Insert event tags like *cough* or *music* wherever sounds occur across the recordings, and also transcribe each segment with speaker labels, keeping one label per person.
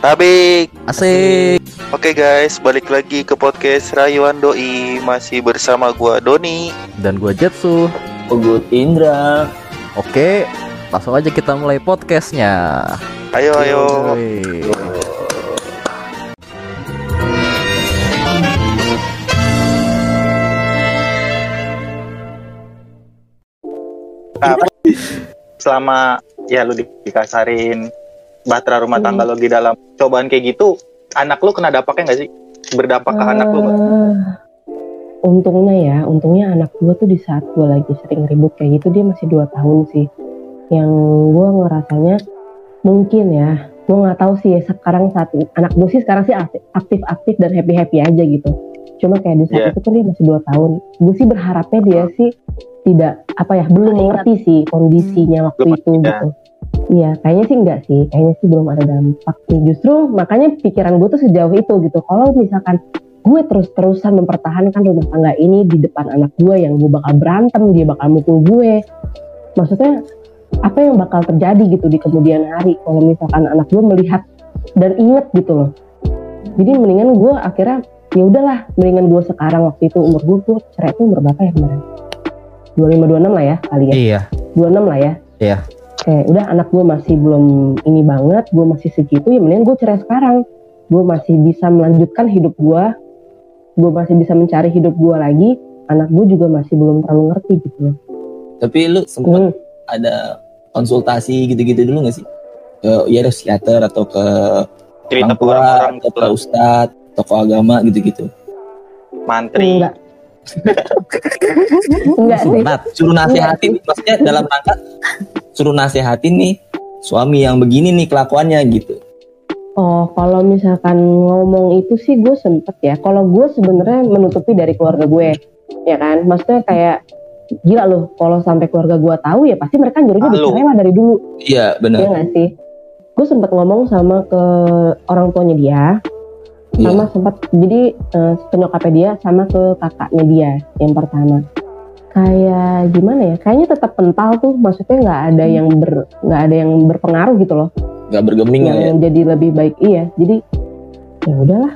Speaker 1: Tabik.
Speaker 2: Asik.
Speaker 1: Oke guys, balik lagi ke podcast Rayuan Doi masih bersama gua Doni.
Speaker 2: Dan gua Jetsu.
Speaker 3: Ugut Indra.
Speaker 2: Oke, langsung aja kita mulai podcastnya.
Speaker 1: Ayo ayo.
Speaker 2: Woi.
Speaker 1: Selama ya lu di- dikasarin bahtera rumah tangga lo di dalam cobaan kayak gitu, anak lu kena dampaknya nggak sih? Berdampak ke anak lu?
Speaker 4: Eh, untungnya ya, untungnya anak gue tuh di saat gue lagi sering ribut kayak gitu dia masih dua tahun sih. Yang gue ngerasanya mungkin ya, gue nggak tahu sih ya sekarang saat ini anak gue sih sekarang sih aktif-aktif dan happy-happy aja gitu. Cuma kayak di saat
Speaker 1: Iya.
Speaker 4: itu kan dia masih dua tahun. Gue sih berharapnya dia sih tidak apa ya belum mengerti sih kondisinya waktu itu
Speaker 1: ya.
Speaker 4: gitu. Iya, kayaknya sih enggak sih. Kayaknya sih belum ada dampak sih. Justru makanya pikiran gue tuh sejauh itu gitu. Kalau misalkan gue terus-terusan mempertahankan rumah tangga ini di depan anak gue yang gue bakal berantem, dia bakal mukul gue. Maksudnya apa yang bakal terjadi gitu di kemudian hari kalau misalkan anak gue melihat dan inget gitu loh. Jadi mendingan gue akhirnya ya udahlah, mendingan gue sekarang waktu itu umur gue gue cerai itu umur berapa ya kemarin? 25 26 lah ya kali ya.
Speaker 2: Iya.
Speaker 4: 26 lah ya.
Speaker 2: Iya.
Speaker 4: Kayak udah anak gue masih belum ini banget, gue masih segitu ya mendingan gue cerai sekarang. Gue masih bisa melanjutkan hidup gue, gue masih bisa mencari hidup gue lagi. Anak gue juga masih belum terlalu ngerti gitu loh.
Speaker 3: Tapi lu sempat
Speaker 4: Hmm.
Speaker 3: ada konsultasi gitu-gitu dulu gak sih? Ke ya ada psikiater atau ke
Speaker 1: Cerita
Speaker 3: orang
Speaker 1: ke
Speaker 3: tua,
Speaker 1: orang-orang
Speaker 3: atau
Speaker 1: gitu
Speaker 3: ke
Speaker 1: lah.
Speaker 3: ustadz, tokoh agama gitu-gitu.
Speaker 1: mantri.
Speaker 4: Enggak. *laughs* Enggak sih.
Speaker 3: Suruh nasihatin, maksudnya dalam rangka suruh nasihatin nih suami yang begini nih kelakuannya gitu.
Speaker 4: Oh, kalau misalkan ngomong itu sih gue sempet ya. Kalau gue sebenarnya menutupi dari keluarga gue, ya kan. Maksudnya kayak gila loh. Kalau sampai keluarga gue tahu ya pasti mereka nyuruhnya lah dari dulu.
Speaker 3: Iya
Speaker 4: Iya
Speaker 3: benar.
Speaker 4: nggak sih? Gue sempat ngomong sama ke orang tuanya dia,
Speaker 3: Iya.
Speaker 4: sama sempat jadi eh, ke nyokapnya dia, sama ke kakaknya dia yang pertama. Kayak gimana ya? Kayaknya tetap kental tuh, maksudnya nggak ada yang ber nggak ada yang berpengaruh gitu loh,
Speaker 3: Gak bergeming lah ya.
Speaker 4: yang jadi lebih baik iya. Jadi ya udahlah.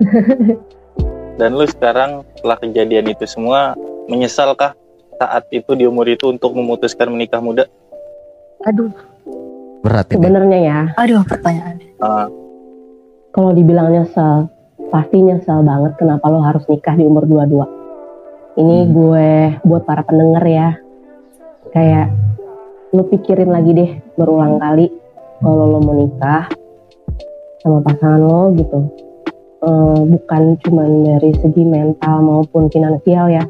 Speaker 4: *laughs*
Speaker 1: Dan lu sekarang setelah kejadian itu semua menyesal kah saat itu di umur itu untuk memutuskan menikah muda?
Speaker 5: Aduh,
Speaker 2: Berat ini.
Speaker 4: Sebenarnya ya,
Speaker 5: aduh pertanyaan.
Speaker 1: Ah,
Speaker 4: kalau dibilang nyesel, pasti nyesel banget kenapa lo harus nikah di umur 22. Ini
Speaker 3: Hmm.
Speaker 4: gue buat para pendengar ya. Kayak lo pikirin lagi deh berulang kali kalau lo mau nikah sama pasangan lo gitu. Eh, bukan cuman dari segi mental maupun finansial ya.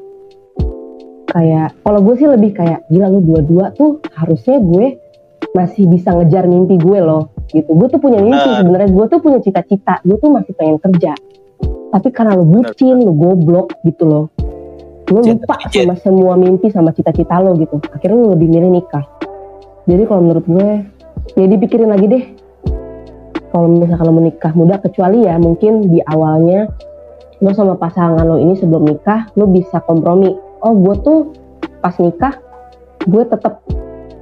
Speaker 4: Kayak kalau gue sih lebih kayak gila lo dua-dua tuh harusnya gue masih bisa ngejar mimpi gue loh gitu. Gue tuh punya mimpi
Speaker 1: Benar.
Speaker 4: sebenarnya gue tuh punya cita-cita. Gue tuh masih pengen kerja. Tapi karena lo bucin, lo goblok gitu loh. Lo
Speaker 3: Cinta
Speaker 4: lupa sama semua mimpi sama cita-cita lo gitu. Akhirnya lo lebih milih nikah. Jadi kalau menurut gue, ya dipikirin lagi deh. Kalau misalkan lo mau nikah muda, kecuali ya mungkin di awalnya lo sama pasangan lo ini sebelum nikah, lo bisa kompromi. Oh gue tuh pas nikah, gue tetap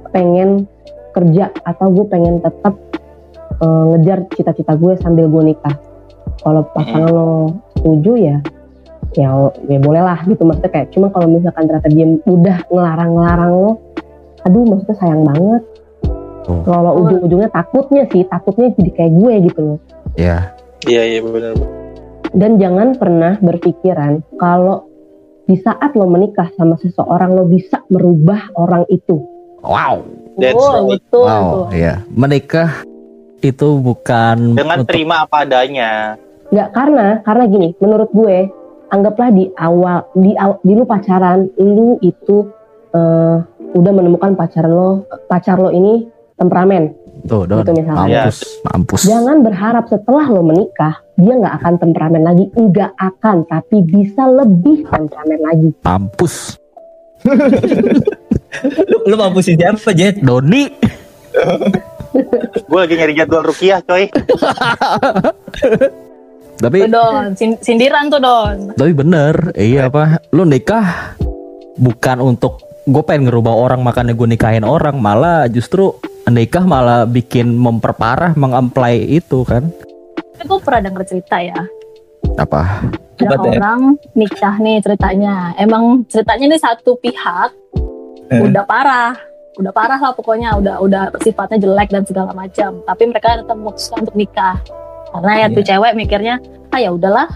Speaker 4: pengen kerja atau gue pengen tetap eh, ngejar cita-cita gue sambil gue nikah. Kalau pasangan lo setuju ya, ya ya boleh lah gitu maksudnya kayak. Cuma kalau misalkan ternyata dia udah ngelarang-ngelarang lo, aduh maksudnya sayang banget. Kalau ujung-ujungnya takutnya sih, takutnya jadi kayak gue gitu loh.
Speaker 2: Ya.
Speaker 1: iya iya benar.
Speaker 4: Dan jangan pernah berpikiran kalau di saat lo menikah sama seseorang lo bisa merubah orang itu.
Speaker 2: Wow.
Speaker 1: That's
Speaker 4: oh,
Speaker 1: right.
Speaker 4: betul
Speaker 2: Wow. Iya. Menikah itu bukan
Speaker 1: Dengan
Speaker 2: untuk-
Speaker 1: terima apa adanya.
Speaker 4: Nggak karena karena gini, menurut gue anggaplah di awal di aw- di lu pacaran, lu itu eh, udah menemukan pacar lo, pacar lo ini temperamen.
Speaker 2: tuh Don.
Speaker 4: gitu misalnya.
Speaker 2: Mampus. Mampus.
Speaker 4: Jangan berharap setelah lo menikah dia nggak akan temperamen lagi, nggak akan, tapi bisa lebih temperamen lagi.
Speaker 2: Mampus.
Speaker 3: Lu, lu mampusin siapa Jet?
Speaker 2: Doni.
Speaker 1: Gue lagi nyari jadwal rukiah coy. *laughs*
Speaker 2: Tapi
Speaker 5: Don, sin- sindiran tuh Don.
Speaker 2: tapi bener. Iya apa? Lu nikah bukan untuk gue pengen ngerubah orang makanya gue nikahin orang malah justru nikah malah bikin memperparah mengapply itu kan
Speaker 5: Tapi gue pernah denger cerita ya.
Speaker 2: Apa?
Speaker 5: Ada
Speaker 3: Teh?
Speaker 5: orang nikah nih ceritanya. Emang ceritanya nih satu pihak
Speaker 3: Eh.
Speaker 5: udah parah. Udah parah lah pokoknya. Udah udah sifatnya jelek dan segala macam. Tapi mereka tetap memutuskan untuk nikah. Karena ya tuh
Speaker 3: Iya.
Speaker 5: cewek mikirnya, ah ya udahlah.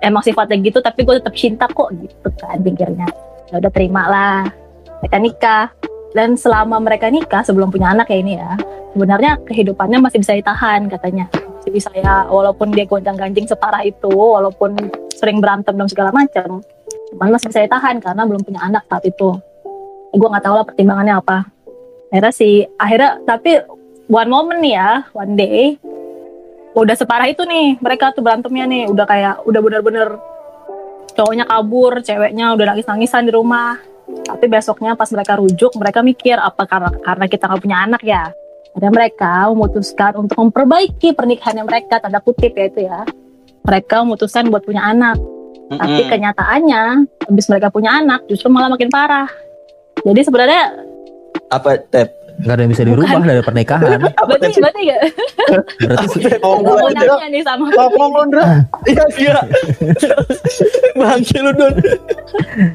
Speaker 5: Emang sifatnya gitu tapi gue tetap cinta kok gitu kan pikirnya. Ya udah terima lah. Mereka nikah. Dan selama mereka nikah sebelum punya anak ya ini ya, sebenarnya kehidupannya masih bisa ditahan katanya. Masih bisa ya, walaupun dia gonjang-ganjing separah itu, walaupun sering berantem dan segala macam, cuman masih bisa ditahan karena belum punya anak saat itu. Gue nggak tahu lah pertimbangannya apa. Akhirnya sih, akhirnya tapi one moment nih ya, one day, udah separah itu nih mereka tuh berantemnya nih, udah kayak udah bener-bener cowoknya kabur, ceweknya udah nangis-nangisan di rumah. Tapi besoknya pas mereka rujuk, mereka mikir apa karena karena kita nggak punya anak ya. Ada mereka memutuskan untuk memperbaiki pernikahannya mereka tanda kutip ya itu ya. Mereka memutuskan buat punya anak. Tapi kenyataannya habis mereka punya anak justru malah makin parah. Jadi sebenarnya
Speaker 3: Apa tep?
Speaker 2: Nggak ada yang bisa dirubah dari pernikahan.
Speaker 5: berarti berarti gak
Speaker 2: Berarti
Speaker 1: Oh,
Speaker 5: gue mau
Speaker 1: gua-
Speaker 5: nanya nih sama
Speaker 1: Ngomong lu, Ndra.
Speaker 3: Iya iya. Bangke lu don.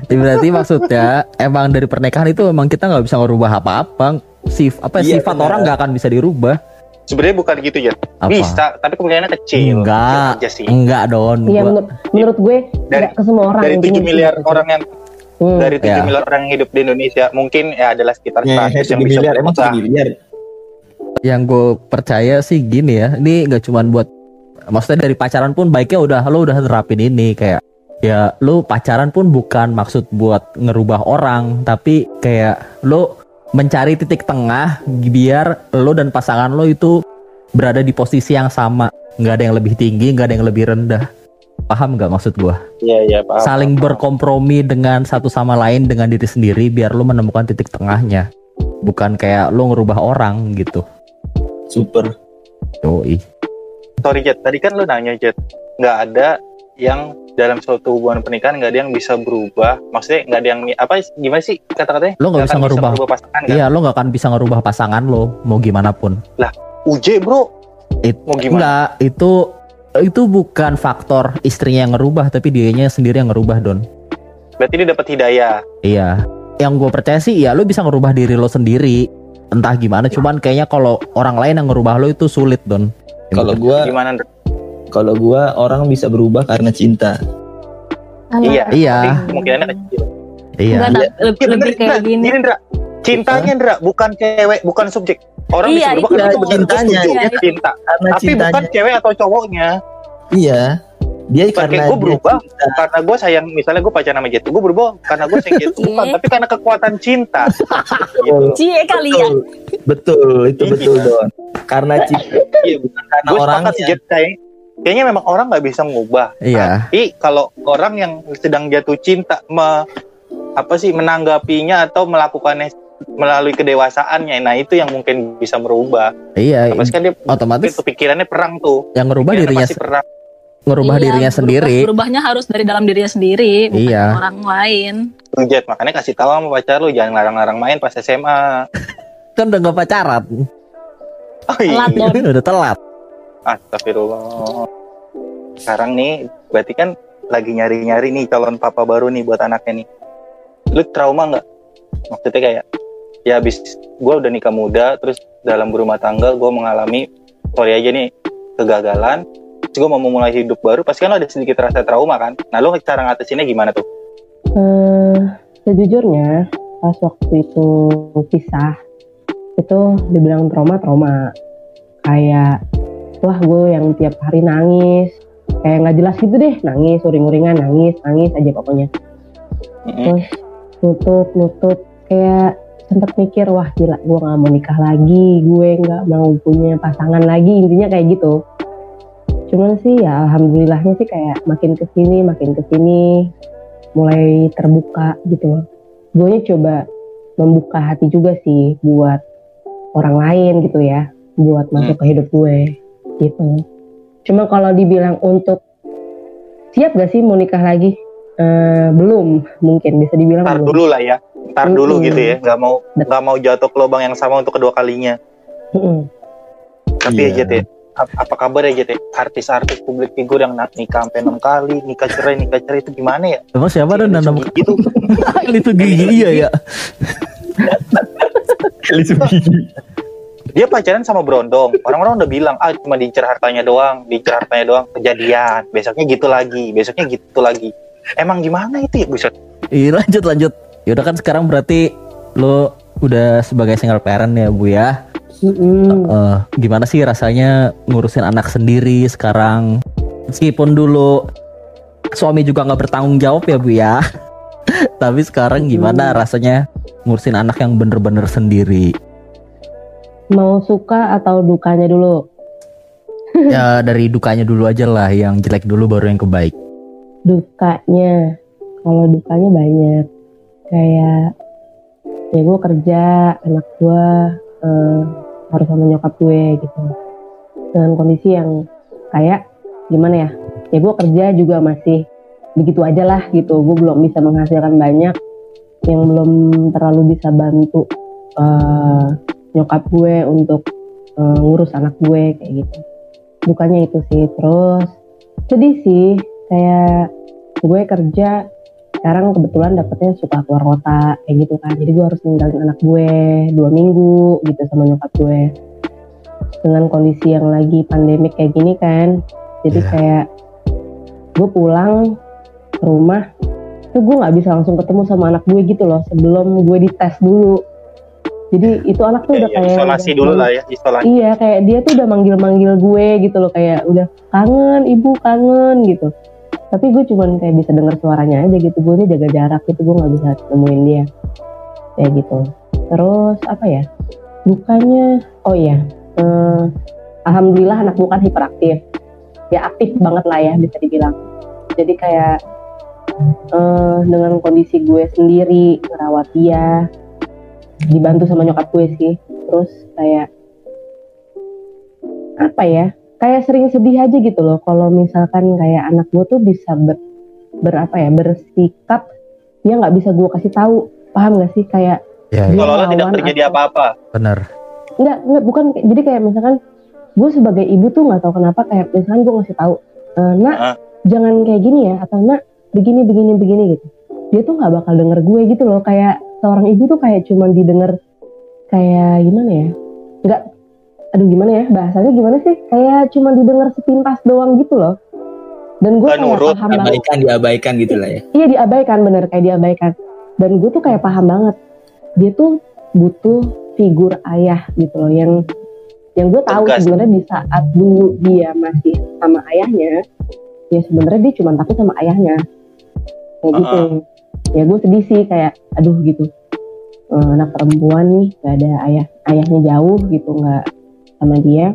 Speaker 2: Ya, berarti maksudnya emang dari pernikahan itu emang kita nggak bisa ngerubah apa-apa. Sif apa
Speaker 3: Iya,
Speaker 2: sifat orang nggak akan bisa dirubah.
Speaker 1: Sebenarnya bukan gitu ya.
Speaker 2: Apa?
Speaker 1: Bisa, tapi kemungkinannya kecil.
Speaker 2: Enggak.
Speaker 1: Kecil sih.
Speaker 2: Enggak don.
Speaker 4: Iya
Speaker 2: Gua-
Speaker 4: menurut menurut gue
Speaker 1: Dari-
Speaker 4: ke semua orang.
Speaker 1: Dari
Speaker 4: intinya
Speaker 1: 7
Speaker 4: gitu.
Speaker 1: miliar orang yang
Speaker 4: Hmm.
Speaker 1: dari 7
Speaker 2: Ya.
Speaker 1: miliar orang yang hidup di Indonesia, mungkin ya adalah sekitar 100
Speaker 3: Ngehe
Speaker 1: yang
Speaker 3: 7
Speaker 1: bisa
Speaker 3: miliar emang
Speaker 1: berubah.
Speaker 3: 7 miliar.
Speaker 2: yang gue percaya sih gini ya ini nggak cuman buat maksudnya dari pacaran pun baiknya udah lo udah terapin ini kayak ya lo pacaran pun bukan maksud buat ngerubah orang tapi kayak lo mencari titik tengah biar lo dan pasangan lo itu berada di posisi yang sama nggak ada yang lebih tinggi nggak ada yang lebih rendah paham nggak maksud gua
Speaker 1: Iya, iya, paham.
Speaker 2: saling berkompromi dengan satu sama lain dengan diri sendiri biar lo menemukan titik tengahnya bukan kayak lo ngerubah orang gitu
Speaker 3: Super.
Speaker 2: Yoi.
Speaker 1: Sorry Jet, tadi kan lu nanya Jet, nggak ada yang dalam suatu hubungan pernikahan nggak ada yang bisa berubah. Maksudnya nggak ada yang apa gimana sih kata-katanya?
Speaker 2: Lo nggak bisa ngerubah.
Speaker 1: pasangan kan?
Speaker 2: Iya, lo nggak akan bisa ngerubah pasangan lo, mau gimana pun.
Speaker 1: Uje bro,
Speaker 2: It-
Speaker 1: mau gimana?
Speaker 2: Enggak, itu itu bukan faktor istrinya yang ngerubah, tapi dianya sendiri yang ngerubah, Don.
Speaker 1: Berarti dia dapat hidayah.
Speaker 2: Iya. Yang gue percaya sih, ya lo bisa ngerubah diri lo sendiri. Entah gimana, cuman kayaknya kalau orang lain yang ngerubah lo itu sulit, Don.
Speaker 3: Kalau gua
Speaker 1: Gimana?
Speaker 3: Kalau gua orang bisa berubah karena cinta.
Speaker 1: Iya.
Speaker 2: Iya.
Speaker 1: Kemungkinannya kecil.
Speaker 2: Iya.
Speaker 5: Enggak, tapi lebih,
Speaker 1: Iya,
Speaker 5: lebih
Speaker 1: bener,
Speaker 5: kayak
Speaker 1: Ndra.
Speaker 5: gini.
Speaker 1: Cintanya Ndra, bukan cewek, bukan subjek. Orang
Speaker 5: Iya,
Speaker 1: bisa berubah
Speaker 5: itu
Speaker 1: cintanya.
Speaker 5: Iya,
Speaker 1: cinta.
Speaker 3: Karena
Speaker 1: Tapi bukan
Speaker 3: cintanya.
Speaker 1: cewek atau cowoknya.
Speaker 3: Iya. Dia
Speaker 1: Bukan
Speaker 3: karena
Speaker 1: gue berubah
Speaker 3: cinta.
Speaker 1: karena gue sayang misalnya gue pacaran sama Jet gue berubah karena gue sayang Jet bukan
Speaker 5: Iya.
Speaker 1: tapi karena kekuatan cinta *laughs* gitu.
Speaker 5: Cie kali ya.
Speaker 3: Betul, itu
Speaker 1: Iya.
Speaker 3: betul Don. Karena cinta,
Speaker 1: Iya,
Speaker 3: bukan karena
Speaker 1: gue
Speaker 3: orangnya.
Speaker 1: sepakat sih Jet kayak kayaknya memang orang nggak bisa mengubah
Speaker 2: Iya.
Speaker 1: tapi kalau orang yang sedang jatuh cinta me- apa sih menanggapinya atau melakukannya melalui kedewasaannya nah itu yang mungkin bisa merubah
Speaker 2: Iya,
Speaker 1: Pasti kan dia
Speaker 2: otomatis
Speaker 1: itu pikirannya perang tuh
Speaker 2: yang ngerubah
Speaker 1: Pikirannya
Speaker 2: dirinya
Speaker 1: pasti perang
Speaker 2: ngerubah
Speaker 5: Iya,
Speaker 2: dirinya
Speaker 5: berubah-
Speaker 2: sendiri.
Speaker 5: Berubahnya harus dari dalam dirinya sendiri, bukan
Speaker 2: Iya.
Speaker 5: orang lain.
Speaker 1: Jet makanya kasih tahu sama pacar lu jangan larang-larang main pas SMA *laughs*
Speaker 2: Kan udah gak pacaran.
Speaker 1: oh, iya.
Speaker 5: Telat
Speaker 2: udah telat.
Speaker 1: Astagfirullah. Sekarang nih, berarti kan lagi nyari-nyari nih calon papa baru nih buat anaknya nih. Lu trauma nggak? Maksudnya kayak, ya habis gue udah nikah muda, terus dalam berumah tangga gue mengalami, sorry aja nih, kegagalan. Terus gue mau memulai hidup baru, pasti kan lo ada sedikit rasa trauma kan? Nah lu cara ngatasinnya gimana tuh?
Speaker 4: Eh, sejujurnya pas waktu itu pisah itu dibilang trauma trauma kayak wah gue yang tiap hari nangis kayak nggak jelas gitu deh nangis uring-uringan nangis nangis aja pokoknya terus nutup nutup kayak sempet mikir wah gila gue nggak mau nikah lagi gue nggak mau punya pasangan lagi intinya kayak gitu. Cuman sih ya alhamdulillahnya sih kayak makin ke sini makin ke sini mulai terbuka gitu. Gue coba membuka hati juga sih buat orang lain gitu ya buat masuk ke hidup gue gitu. Cuma kalau dibilang untuk siap gak sih mau nikah lagi Eh, belum mungkin bisa dibilang
Speaker 1: Ntar
Speaker 4: belum
Speaker 1: dulu lah ya, ntar dulu
Speaker 4: Mm-mm.
Speaker 1: gitu ya, nggak mau nggak mau jatuh ke lubang yang sama untuk kedua kalinya.
Speaker 4: Mm-mm.
Speaker 1: Tapi
Speaker 3: Iya.
Speaker 1: ya Jet ya, ap- apa kabar ya JT artis-artis publik figur yang nak nikah sampai enam kali nikah cerai nikah cerai itu gimana ya
Speaker 2: Emang siapa dan nanam
Speaker 1: gitu *laughs*
Speaker 2: itu gigi iya ya. *laughs*
Speaker 1: dia pacaran sama Brondong orang-orang udah bilang ah cuma diincar hartanya doang diincar hartanya doang kejadian besoknya gitu lagi besoknya gitu lagi emang gimana itu ya buset
Speaker 2: Iya lanjut lanjut. Yaudah kan sekarang berarti lo udah sebagai single parent ya bu ya.
Speaker 4: Mm-mm.
Speaker 2: Eh, gimana sih rasanya ngurusin anak sendiri sekarang? Meskipun dulu suami juga nggak bertanggung jawab ya bu ya. *laughs* Tapi sekarang gimana rasanya ngurusin anak yang bener-bener sendiri?
Speaker 4: mau suka atau dukanya dulu
Speaker 2: ya dari dukanya dulu aja lah, yang jelek dulu baru yang kebaik.
Speaker 4: Dukanya. Kalau dukanya banyak. Kayak ya gue kerja anak gue eh, harus sama nyokap gue gitu. Dengan kondisi yang kayak gimana ya ya gue kerja juga masih begitu aja lah gitu. Gue belum bisa menghasilkan banyak yang belum terlalu bisa bantu eh, nyokap gue untuk eh, ngurus anak gue kayak gitu. Dukanya itu sih. Terus sedih sih kayak gue kerja sekarang kebetulan dapetnya suka keluar kota kayak gitu kan jadi gue harus ninggalin anak gue dua minggu gitu sama nyokap gue dengan kondisi yang lagi pandemik kayak gini kan jadi
Speaker 2: Iya.
Speaker 4: kayak gue pulang ke rumah tuh gue nggak bisa langsung ketemu sama anak gue gitu loh sebelum gue dites dulu jadi itu anak tuh
Speaker 1: Ya,
Speaker 4: udah
Speaker 1: ya,
Speaker 4: kayak
Speaker 1: isolasi dulu lah ya isolasi
Speaker 4: Iya kayak dia tuh udah manggil-manggil gue gitu loh kayak udah kangen ibu kangen gitu. Tapi gue cuman kayak bisa denger suaranya aja gitu. Gue ini jaga jarak gitu gue nggak bisa nemuin dia kayak gitu. Terus apa ya? Dukanya oh iya. eh, Alhamdulillah anak gue kan hiperaktif. Ya aktif banget lah ya bisa dibilang. Jadi kayak eh, dengan kondisi gue sendiri merawat dia dibantu sama nyokap gue sih terus kayak apa ya kayak sering sedih aja gitu loh. Kalau misalkan kayak anak gue tuh bisa ber, berapa ya bersikap dia nggak bisa gue kasih tahu. Paham gak sih? Kayak
Speaker 2: Ya,
Speaker 4: Dia
Speaker 1: kalau tidak terjadi
Speaker 4: atau-
Speaker 1: apa-apa.
Speaker 2: Bener.
Speaker 4: nggak nggak bukan jadi kayak misalkan gue sebagai ibu tuh nggak tahu kenapa kayak misalkan gue ngasih tahu e, nak
Speaker 1: Ah.
Speaker 4: jangan kayak gini ya atau nak begini begini begini gitu. Dia tuh nggak bakal denger gue gitu loh. Kayak seorang ibu tuh kayak cuman didengar kayak gimana ya? Nggak aduh gimana ya? Bahasanya gimana sih? Kayak cuman didengar sepintas doang gitu loh. Dan gue kayak
Speaker 1: nurut,
Speaker 4: paham banget.
Speaker 3: Abaikan diabaikan gitu lah ya.
Speaker 4: iya diabaikan bener. Kayak diabaikan. Dan gue tuh kayak paham banget. Dia tuh butuh figur ayah gitu loh yang yang gue tahu sebenarnya di saat dulu dia masih sama ayahnya ya sebenarnya dia cuma takut sama ayahnya. Kayak gitu. Ya gue sedih sih kayak aduh gitu. Eh, anak perempuan nih gak ada ayah ayahnya jauh gitu. Nggak sama dia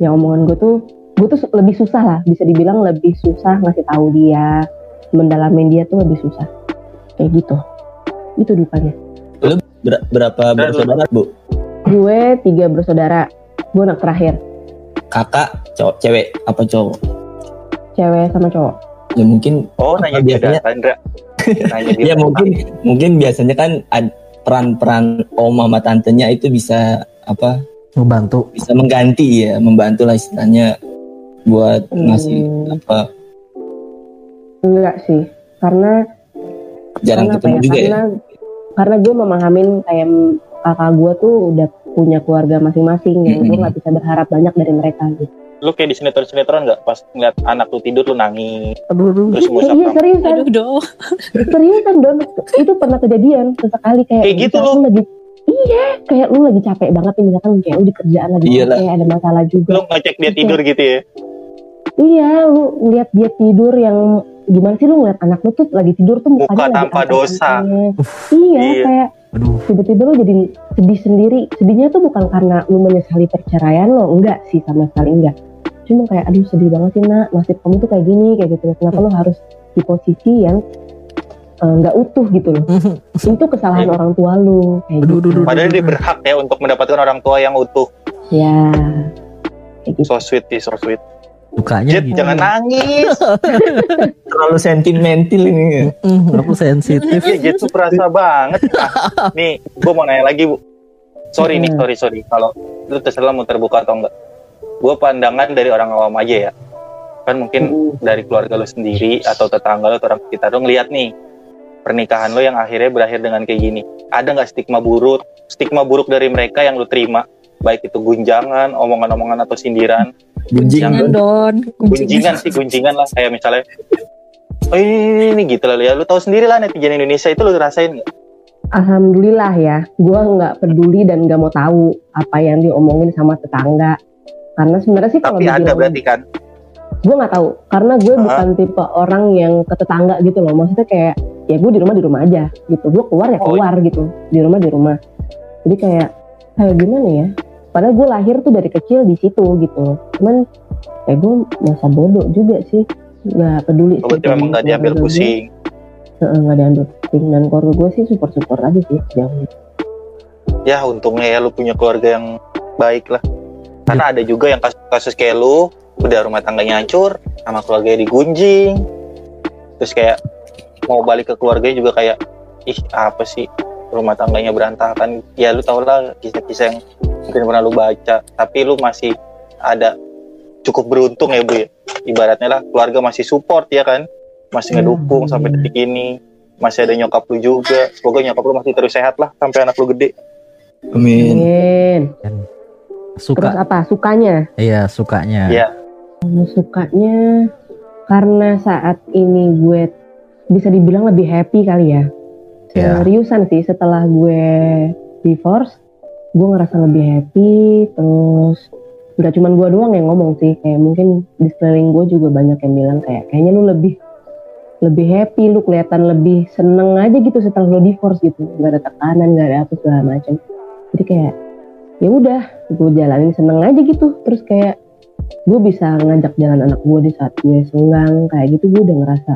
Speaker 4: ya omongan gue tuh gue tuh lebih susah lah bisa dibilang lebih susah ngasih tahu dia mendalamin dia tuh lebih susah. Kayak gitu. Itu dukanya.
Speaker 3: Ber- berapa bersaudara bu?
Speaker 4: gue tiga bersaudara. Gue anak terakhir.
Speaker 3: Kakak cowok cewek apa cowok?
Speaker 4: cewek sama cowok.
Speaker 3: Ya mungkin
Speaker 1: oh nanya dia
Speaker 3: biasanya?
Speaker 1: Sandra nanya dia. *laughs*
Speaker 3: Ya mungkin mungkin biasanya kan ad- peran-peran om sama tantenya itu bisa apa
Speaker 2: Ngebantu.
Speaker 3: bisa mengganti ya membantu lah istilahnya buat ngasih
Speaker 4: Hmm.
Speaker 3: apa
Speaker 4: enggak sih karena
Speaker 3: jarang
Speaker 4: karena apa
Speaker 3: ketemu
Speaker 4: ya
Speaker 3: juga ya
Speaker 4: karena karena gue memahamin kayak kakak gue tuh udah punya keluarga masing-masing yang gue
Speaker 3: Mm-mm.
Speaker 4: nggak bisa berharap banyak dari mereka gitu
Speaker 1: lu kayak di sinetron-sinetron nggak pas ngeliat anak lu tidur lu nangis
Speaker 2: Aduh, aduh.
Speaker 1: terus ngusap
Speaker 4: iya seriusan
Speaker 5: Aduh dong.
Speaker 4: seriusan don itu pernah kejadian sesekali kayak
Speaker 1: Kayak gitu loh.
Speaker 4: lagi iya kayak lu lagi capek banget nih misalkan kayak lu di kerjaan lagi
Speaker 3: Iyalah.
Speaker 4: capek ada masalah juga.
Speaker 1: Lu ngecek dia tidur gitu ya?
Speaker 4: Iya lu ngeliat dia tidur yang gimana sih lu ngeliat anak lu tuh lagi tidur tuh mukanya
Speaker 1: Muka
Speaker 4: lagi
Speaker 1: tanpa dosa.
Speaker 4: iya,
Speaker 1: Iya.
Speaker 4: kayak
Speaker 2: Aduh.
Speaker 4: tiba-tiba lu jadi sedih sendiri. Sedihnya tuh bukan karena lu menyesali perceraian lo enggak sih sama sekali enggak. Cuma kayak aduh sedih banget sih nak. Nasib kamu tuh kayak gini kayak gitu. Kenapa lu harus di posisi yang eh, nggak utuh gitu loh. *laughs* Itu kesalahan
Speaker 1: Iya.
Speaker 4: orang tua lu kayak
Speaker 2: Aduh,
Speaker 4: gitu.
Speaker 2: aduh, aduh.
Speaker 1: padahal dia berhak ya untuk mendapatkan orang tua yang utuh.
Speaker 4: Ya. Kayak gitu.
Speaker 1: So sweet sih so sweet.
Speaker 2: Dukanya
Speaker 1: Jet
Speaker 2: gitu.
Speaker 1: jangan nangis. *laughs*
Speaker 3: Terlalu sentimental ini. Ya.
Speaker 2: Mm, Aku sensitif.
Speaker 1: Iya Jet tuh perasa banget. Nah, nih gue mau nanya lagi bu. Sorry nih
Speaker 4: Hmm.
Speaker 1: sorry sorry. Kalau lu terserah mau terbuka atau enggak. Gue pandangan dari orang awam aja ya. Kan mungkin dari keluarga lo sendiri atau tetangga lo atau orang sekitar lo ngeliat nih pernikahan lo yang akhirnya berakhir dengan kayak gini. Ada nggak stigma buruk? Stigma buruk dari mereka yang lo terima? Baik itu gunjangan omongan-omongan atau sindiran?
Speaker 5: Gunjingan. Don.
Speaker 1: gunjingan. Sih gunjingan lah. Kayak misalnya oh ini, ini, ini gitu lah ya lu tahu sendiri lah netizen Indonesia itu lu rasain nggak?
Speaker 4: Alhamdulillah ya, gue nggak peduli dan nggak mau tahu apa yang diomongin sama tetangga. Karena sebenarnya sih kalau
Speaker 1: tapi ada berarti kan?
Speaker 4: Gue nggak tahu, karena gue
Speaker 1: Hah?
Speaker 4: bukan tipe orang yang ke tetangga gitu loh. Maksudnya kayak ya gue di rumah di rumah aja gitu, gue keluar ya
Speaker 1: Oh.
Speaker 4: keluar gitu, di rumah di rumah. Jadi kayak kayak gimana ya? Padahal gue lahir tuh dari kecil di situ gitu. Cuman ya gue masa bodoh juga sih, nggak peduli.
Speaker 1: oh,
Speaker 4: sih
Speaker 1: memang nggak
Speaker 4: sama
Speaker 1: diambil pusing
Speaker 4: nggak diambil pusing dan keluarga gue sih support support aja sih jauh.
Speaker 1: ya untungnya ya lu punya keluarga yang baik lah karena ada juga yang kasus-kasus kayak lu udah rumah tangganya hancur sama keluarganya digunjing terus kayak mau balik ke keluarganya juga kayak ih apa sih rumah tangganya berantakan ya lu tau lah kisah-kisah yang mungkin pernah lu baca tapi lu masih ada cukup beruntung ya bu ya ibaratnya lah keluarga masih support ya kan masih ngedukung sampai detik ini masih ada nyokap lu juga semoga nyokap lu masih terus sehat lah sampai anak lu gede
Speaker 3: Amin.
Speaker 4: Amin. Terus
Speaker 2: Suka.
Speaker 4: apa? Sukanya?
Speaker 2: Iya, sukanya.
Speaker 1: Iya.
Speaker 4: Sukanya karena saat ini gue bisa dibilang lebih happy kali ya.
Speaker 2: Iya.
Speaker 4: Seriusan sih setelah gue divorce, gue ngerasa lebih happy. Terus nggak cuman gue doang yang ngomong sih, kayak mungkin di sekeliling gue juga banyak yang bilang kayak kayaknya lu lebih lebih happy, lu kelihatan lebih seneng aja gitu setelah lu divorce gitu, nggak ada tekanan, nggak ada apa segala macam. Jadi kayak ya udah, gue jalanin seneng aja gitu. Terus kayak gue bisa ngajak jalan anak gue di saat gue senggang kayak gitu gue udah ngerasa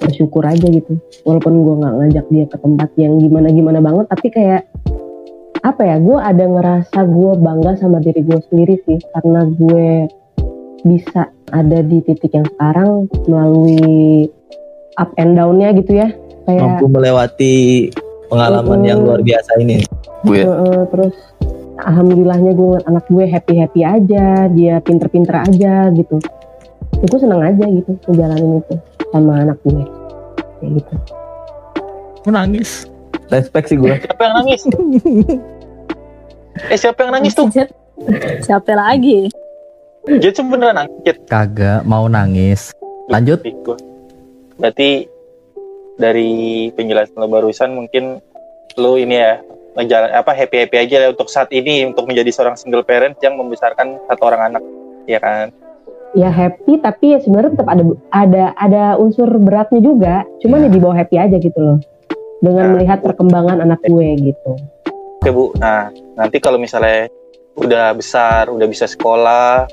Speaker 4: bersyukur aja gitu walaupun gue nggak ngajak dia ke tempat yang gimana gimana banget tapi kayak apa ya gue ada ngerasa gue bangga sama diri gue sendiri sih karena gue bisa ada di titik yang sekarang melalui up and down-nya gitu ya kayak
Speaker 3: Mampu melewati pengalaman
Speaker 4: Mm-mm.
Speaker 3: yang luar biasa ini. Bu ya.
Speaker 4: Heeh, terus alhamdulillahnya gue anak gue happy happy aja dia pinter pinter aja gitu ya, gue seneng aja gitu ngejalanin itu sama anak gue kayak gitu
Speaker 2: Aku nangis.
Speaker 3: Respect sih gue.
Speaker 1: siapa yang nangis eh siapa yang nangis tuh.
Speaker 5: Siapa lagi?
Speaker 1: Jet sebenernya nangis Jet
Speaker 2: Kagak mau nangis. Lanjut.
Speaker 1: Berarti dari penjelasan lo barusan mungkin lo ini ya ngejalan apa happy happy aja lah untuk saat ini untuk menjadi seorang single parent yang membesarkan satu orang anak ya kan
Speaker 4: ya happy tapi ya sebenarnya tetap ada ada ada unsur beratnya juga. Cuman ya di bawah happy aja gitu loh. Dengan
Speaker 1: Nah.
Speaker 4: melihat perkembangan anak gue gitu.
Speaker 1: Oke bu. Nah nanti kalau misalnya udah besar udah bisa sekolah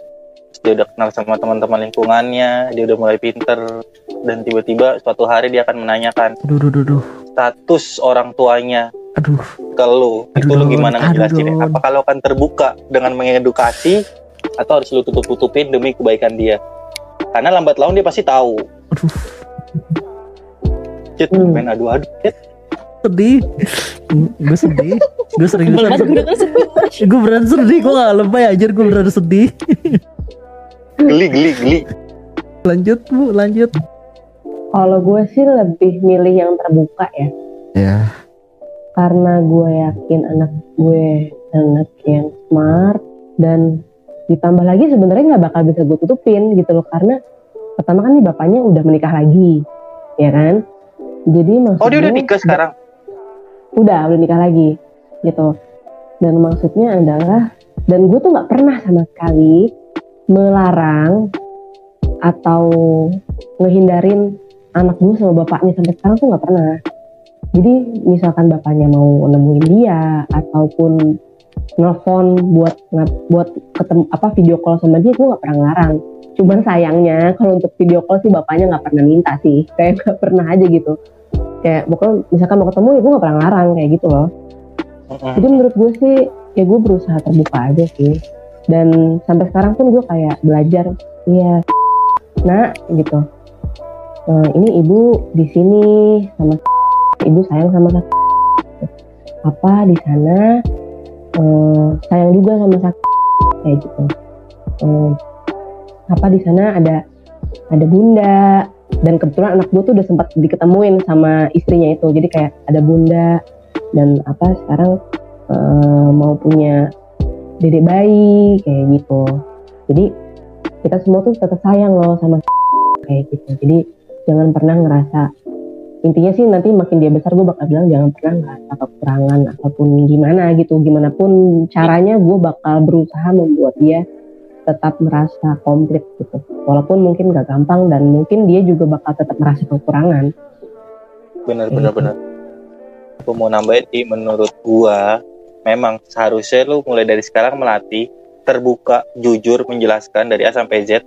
Speaker 1: dia udah kenal sama teman-teman lingkungannya dia udah mulai pinter dan tiba-tiba suatu hari dia akan menanyakan
Speaker 2: Aduh, aduh, aduh,
Speaker 1: status orang tuanya
Speaker 2: Aduh,
Speaker 1: ke lu itu lu gimana ngejelasin apa kalau akan terbuka dengan mengedukasi atau harus lu tutup-tutupin demi kebaikan dia karena lambat laun dia pasti tahu
Speaker 2: aduh,
Speaker 1: Cit,
Speaker 4: Hmm.
Speaker 1: main adu-adu
Speaker 2: sedih. gue sedih. Gue
Speaker 5: Beneran gue
Speaker 2: sedih.
Speaker 5: denger sedih.
Speaker 2: Gue beneran sedih. Gue gak lebay anjir. Gue beneran sedih.
Speaker 1: geli geli geli
Speaker 2: Lanjut, Bu. Lanjut.
Speaker 4: kalau gue sih lebih milih yang terbuka ya
Speaker 2: Ya.
Speaker 4: karena gue yakin anak gue anak yang smart dan ditambah lagi sebenarnya nggak bakal bisa gue tutupin gitu loh karena pertama kan nih bapaknya udah menikah lagi ya kan? Jadi maksudnya
Speaker 1: oh dia udah nikah sekarang?
Speaker 4: Udah udah nikah lagi gitu. Dan maksudnya adalah dan gue tuh nggak pernah sama sekali melarang atau ngehindarin anak gue sama bapaknya sampai sekarang tuh nggak pernah. Jadi misalkan bapaknya mau nemuin dia ataupun nelfon buat buat ketemu apa video call sama dia gue nggak pernah ngarang. Cuman sayangnya kalau untuk video call sih bapaknya nggak pernah minta sih. *laughs* Kayak nggak pernah aja gitu. Kayak pokoknya misalkan mau ketemu ya gue nggak pernah ngarang kayak gitu loh. Jadi menurut gue sih ya gue berusaha terbuka aja sih. Dan sampai sekarang pun gue kayak belajar iya *laughs* nak gitu. "Eh, ini ibu di sini sama *laughs* ibu sayang sama apa di sana eh, sayang juga sama sakit kayak gitu. Eh, apa di sana ada ada bunda. Dan kebetulan anak gue tuh udah sempat diketemuin sama istrinya itu. Jadi kayak ada bunda dan apa sekarang eh, mau punya dedek bayi kayak gitu. Jadi kita semua tuh tetap sayang loh sama kayak gitu. Jadi jangan pernah ngerasa intinya sih nanti makin dia besar gue bakal bilang jangan pernah ngerasa kekurangan ataupun gimana gitu. Gimana pun caranya gue bakal berusaha membuat dia tetap merasa komplit gitu. Walaupun mungkin gak gampang dan mungkin dia juga bakal tetap merasa kekurangan.
Speaker 1: Bener bener bener aku mau nambahin sih menurut gua memang seharusnya lu mulai dari sekarang melatih terbuka jujur menjelaskan dari A sampai Z.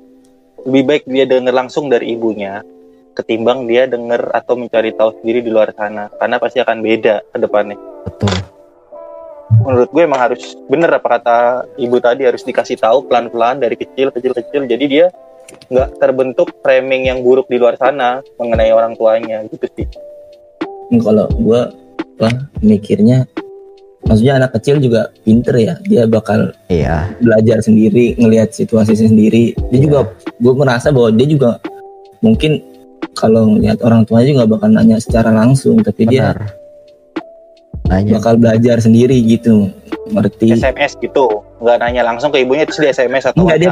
Speaker 1: Lebih baik dia denger langsung dari ibunya ketimbang dia denger atau mencari tahu sendiri di luar sana. Karena pasti akan beda ke depannya.
Speaker 2: Betul.
Speaker 1: Menurut gue emang harus bener apa kata ibu tadi harus dikasih tahu pelan-pelan dari kecil kecil kecil. Jadi dia nggak terbentuk framing yang buruk di luar sana mengenai orang tuanya gitu sih.
Speaker 3: Kalau gue apa mikirnya maksudnya anak kecil juga pinter ya. Dia bakal
Speaker 2: iya.
Speaker 3: belajar sendiri ngelihat situasi sendiri. Dia juga gue merasa bahwa dia juga mungkin kalau ngelihat orang tuanya juga bakal nanya secara langsung tapi dia
Speaker 2: benar. Nanya.
Speaker 3: bakal belajar sendiri gitu ngerti.
Speaker 1: SMS gitu. Nggak nanya langsung ke ibunya terus di SMS atau
Speaker 3: Enggak dia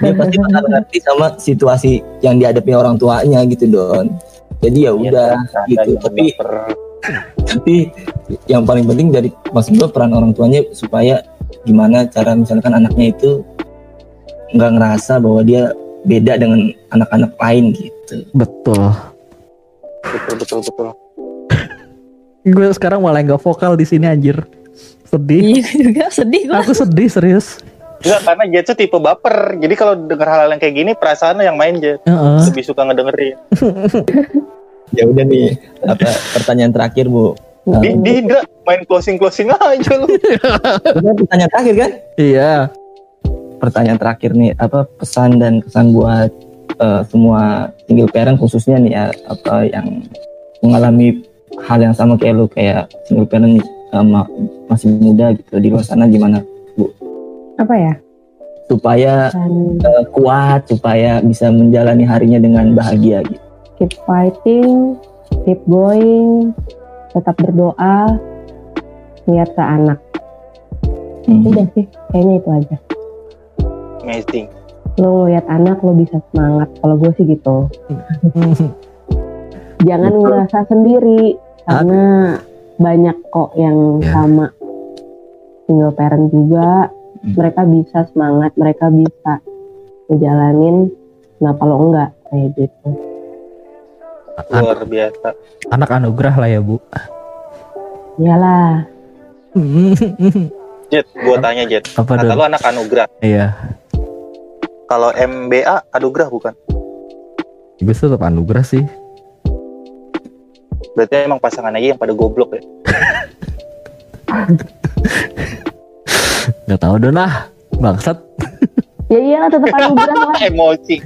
Speaker 3: dia pasti bakal ngerti sama situasi yang dihadapi orang tuanya gitu don. Jadi ya
Speaker 1: Iya,
Speaker 3: udah gitu. tapi tapi yang paling penting dari maksud gue peran orang tuanya supaya gimana cara misalkan anaknya itu nggak ngerasa bahwa dia beda dengan anak-anak lain gitu
Speaker 2: betul
Speaker 1: betul betul betul *laughs*
Speaker 2: gue sekarang malah nggak vokal di sini anjir sedih
Speaker 5: Iya juga sedih gue.
Speaker 2: aku sedih serius
Speaker 1: Enggak, karena Jet tuh tipe baper. Jadi kalau denger hal-hal yang kayak gini, perasaan yang main Jet.
Speaker 2: Heeh.
Speaker 1: Lebih suka ngedengerin. *laughs*
Speaker 3: ya udah nih apa pertanyaan terakhir bu
Speaker 1: Di, di Indra, main closing-closing aja lu. *laughs*
Speaker 3: Udah pertanyaan terakhir kan
Speaker 2: iya
Speaker 3: pertanyaan terakhir nih apa pesan dan kesan buat eh, semua single parent khususnya nih ya apa yang mengalami hal yang sama kayak lu kayak single parent ma- masih muda gitu di luar sana gimana
Speaker 4: apa ya?
Speaker 3: Supaya eh, kuat supaya bisa menjalani harinya dengan bahagia gitu.
Speaker 4: keep fighting keep going tetap berdoa lihat ke anak.
Speaker 3: Hmm.
Speaker 4: udah sih kayaknya itu aja
Speaker 1: Amazing.
Speaker 4: lo ngeliat anak lo bisa semangat kalau gue sih gitu *laughs* jangan
Speaker 1: Betul.
Speaker 4: ngerasa sendiri karena banyak kok yang
Speaker 2: Ya.
Speaker 4: sama single parent juga
Speaker 3: Hmm.
Speaker 4: mereka bisa semangat mereka bisa ngejalanin kenapa lo enggak kayak gitu
Speaker 2: An-
Speaker 1: Luar biasa.
Speaker 2: anak anugerah lah ya bu
Speaker 4: iyalah *laughs*
Speaker 1: Jet, gua tanya Jet.
Speaker 2: apa
Speaker 1: Kata
Speaker 2: dong
Speaker 1: lu anak anugerah.
Speaker 2: iya
Speaker 1: Kalau MBA anugerah bukan?
Speaker 2: gue tetap anugerah sih
Speaker 1: Berarti emang pasangan aja yang pada goblok ya.
Speaker 2: nggak tahu dong lah bangsat
Speaker 4: ya iyalah tetap anugerah lah *laughs*
Speaker 1: Emosi.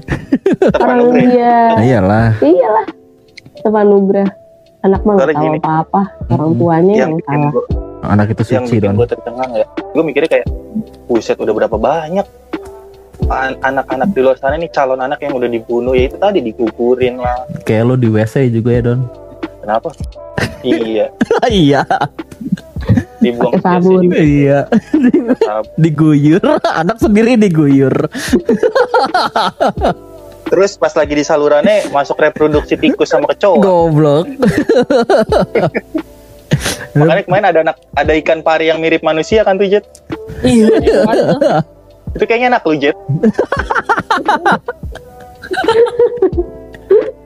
Speaker 1: Tetap
Speaker 4: orang
Speaker 1: anugerah.
Speaker 4: dia
Speaker 2: nah, iyalah
Speaker 4: ya iyalah tetap anugerah anak mah
Speaker 1: Soalnya
Speaker 4: tahu apa-apa orang
Speaker 2: Hmm.
Speaker 4: tuanya
Speaker 1: Yang
Speaker 4: yang
Speaker 1: bikin
Speaker 4: salah
Speaker 1: gua,
Speaker 2: anak itu
Speaker 1: yang
Speaker 2: suci
Speaker 1: bikin
Speaker 2: dong
Speaker 1: gua tercengang ya. Gue mikirnya kayak, buset udah berapa banyak an- anak-anak di luar sana nih calon anak yang udah dibunuh ya itu tadi dikuburin lah.
Speaker 2: kayak lo di WC juga ya don
Speaker 1: Kenapa? iya, *laughs*
Speaker 2: iya
Speaker 1: dibuang ke
Speaker 4: sabun.
Speaker 1: juga.
Speaker 2: iya diguyur anak sendiri diguyur
Speaker 1: Terus pas lagi di salurannya masuk reproduksi tikus sama kecoa.
Speaker 2: goblok
Speaker 1: Makanya kemarin ada anak ada ikan pari yang mirip manusia kan tuh Jet.
Speaker 5: Iya.
Speaker 1: Itu kayaknya anak lu Jet. *laughs*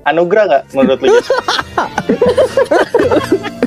Speaker 1: Anugerah nggak menurut lu Jet? *laughs*